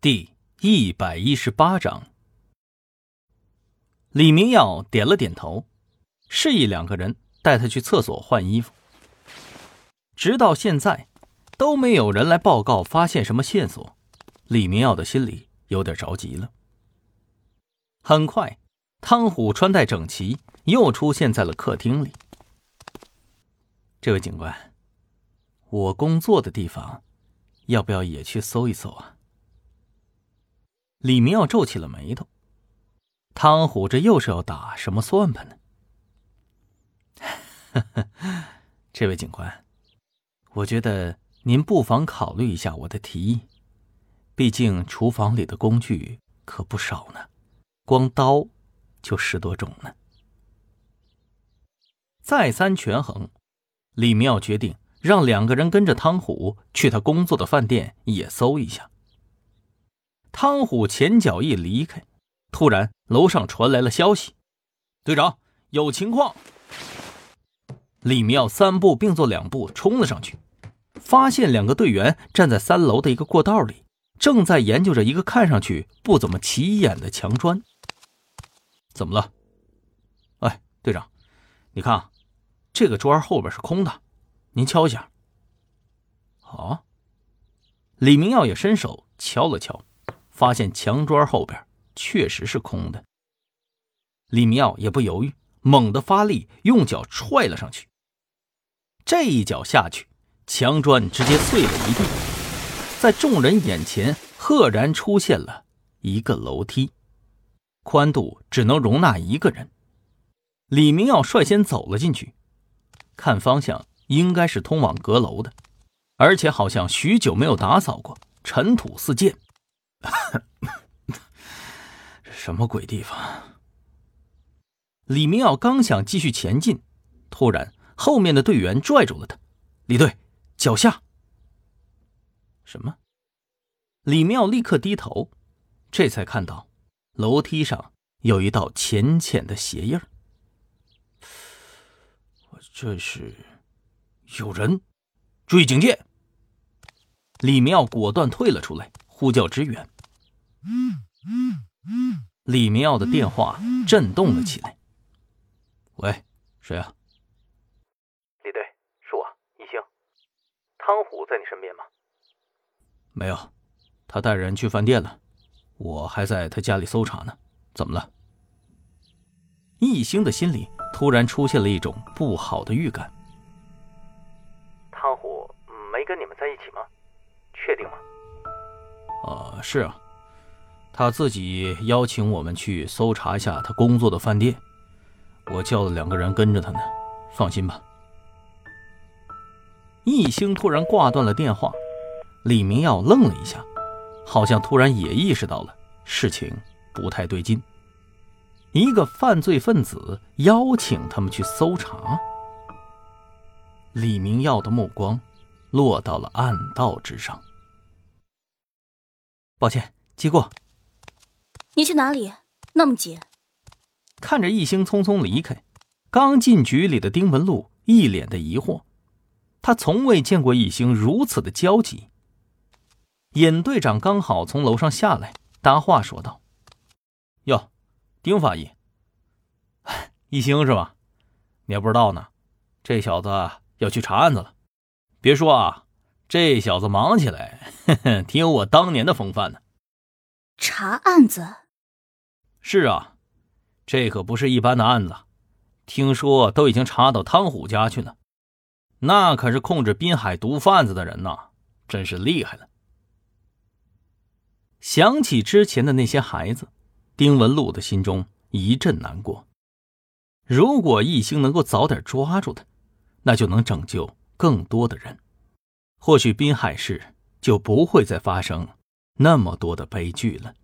第一百一十八章，李明耀点了点头，示意两个人带他去厕所换衣服。直到现在，都没有人来报告发现什么线索，李明耀的心里有点着急了。很快，汤虎穿戴整齐，又出现在了客厅里。这位警官，我工作的地方，要不要也去搜一搜啊？李明耀皱起了眉头，汤虎这又是要打什么算盘呢？这位警官，我觉得您不妨考虑一下我的提议，毕竟厨房里的工具可不少呢，光刀就十多种呢。再三权衡，李明耀决定让两个人跟着汤虎去他工作的饭店也搜一下。汤虎前脚一离开，突然楼上传来了消息：“队长，有情况！”李明耀三步并作两步冲了上去，发现两个队员站在三楼的一个过道里，正在研究着一个看上去不怎么起眼的墙砖。怎么了？哎，队长，你看，这个砖后边是空的，您敲一下。啊！李明耀也伸手敲了敲。发现墙砖后边确实是空的，李明耀也不犹豫，猛地发力，用脚踹了上去。这一脚下去，墙砖直接碎了一地，在众人眼前赫然出现了一个楼梯，宽度只能容纳一个人。李明耀率先走了进去，看方向应该是通往阁楼的，而且好像许久没有打扫过，尘土四溅。这什么鬼地方？李明耀刚想继续前进，突然后面的队员拽住了他。李队，脚下。什么？李明耀立刻低头，这才看到楼梯上有一道浅浅的鞋印这是有人，注意警戒！李明耀果断退了出来。呼叫支援。李明耀的电话震动了起来。喂，谁啊？李队，是我，一星。汤虎在你身边吗？没有，他带人去饭店了。我还在他家里搜查呢。怎么了？一星的心里突然出现了一种不好的预感。汤虎没跟你们在一起吗？确定吗？呃，是啊，他自己邀请我们去搜查一下他工作的饭店，我叫了两个人跟着他呢。放心吧。易星突然挂断了电话，李明耀愣了一下，好像突然也意识到了事情不太对劲。一个犯罪分子邀请他们去搜查，李明耀的目光落到了暗道之上。抱歉，记过。你去哪里？那么急？看着易星匆匆离开，刚进局里的丁文璐一脸的疑惑，他从未见过易星如此的焦急。尹队长刚好从楼上下来，搭话说道：“哟，丁法医，易星是吧？你还不知道呢，这小子要去查案子了。别说啊。”这小子忙起来，挺有我当年的风范呢。查案子？是啊，这可不是一般的案子，听说都已经查到汤虎家去了。那可是控制滨海毒贩子的人呐，真是厉害了。想起之前的那些孩子，丁文璐的心中一阵难过。如果一星能够早点抓住他，那就能拯救更多的人。或许滨海市就不会再发生那么多的悲剧了。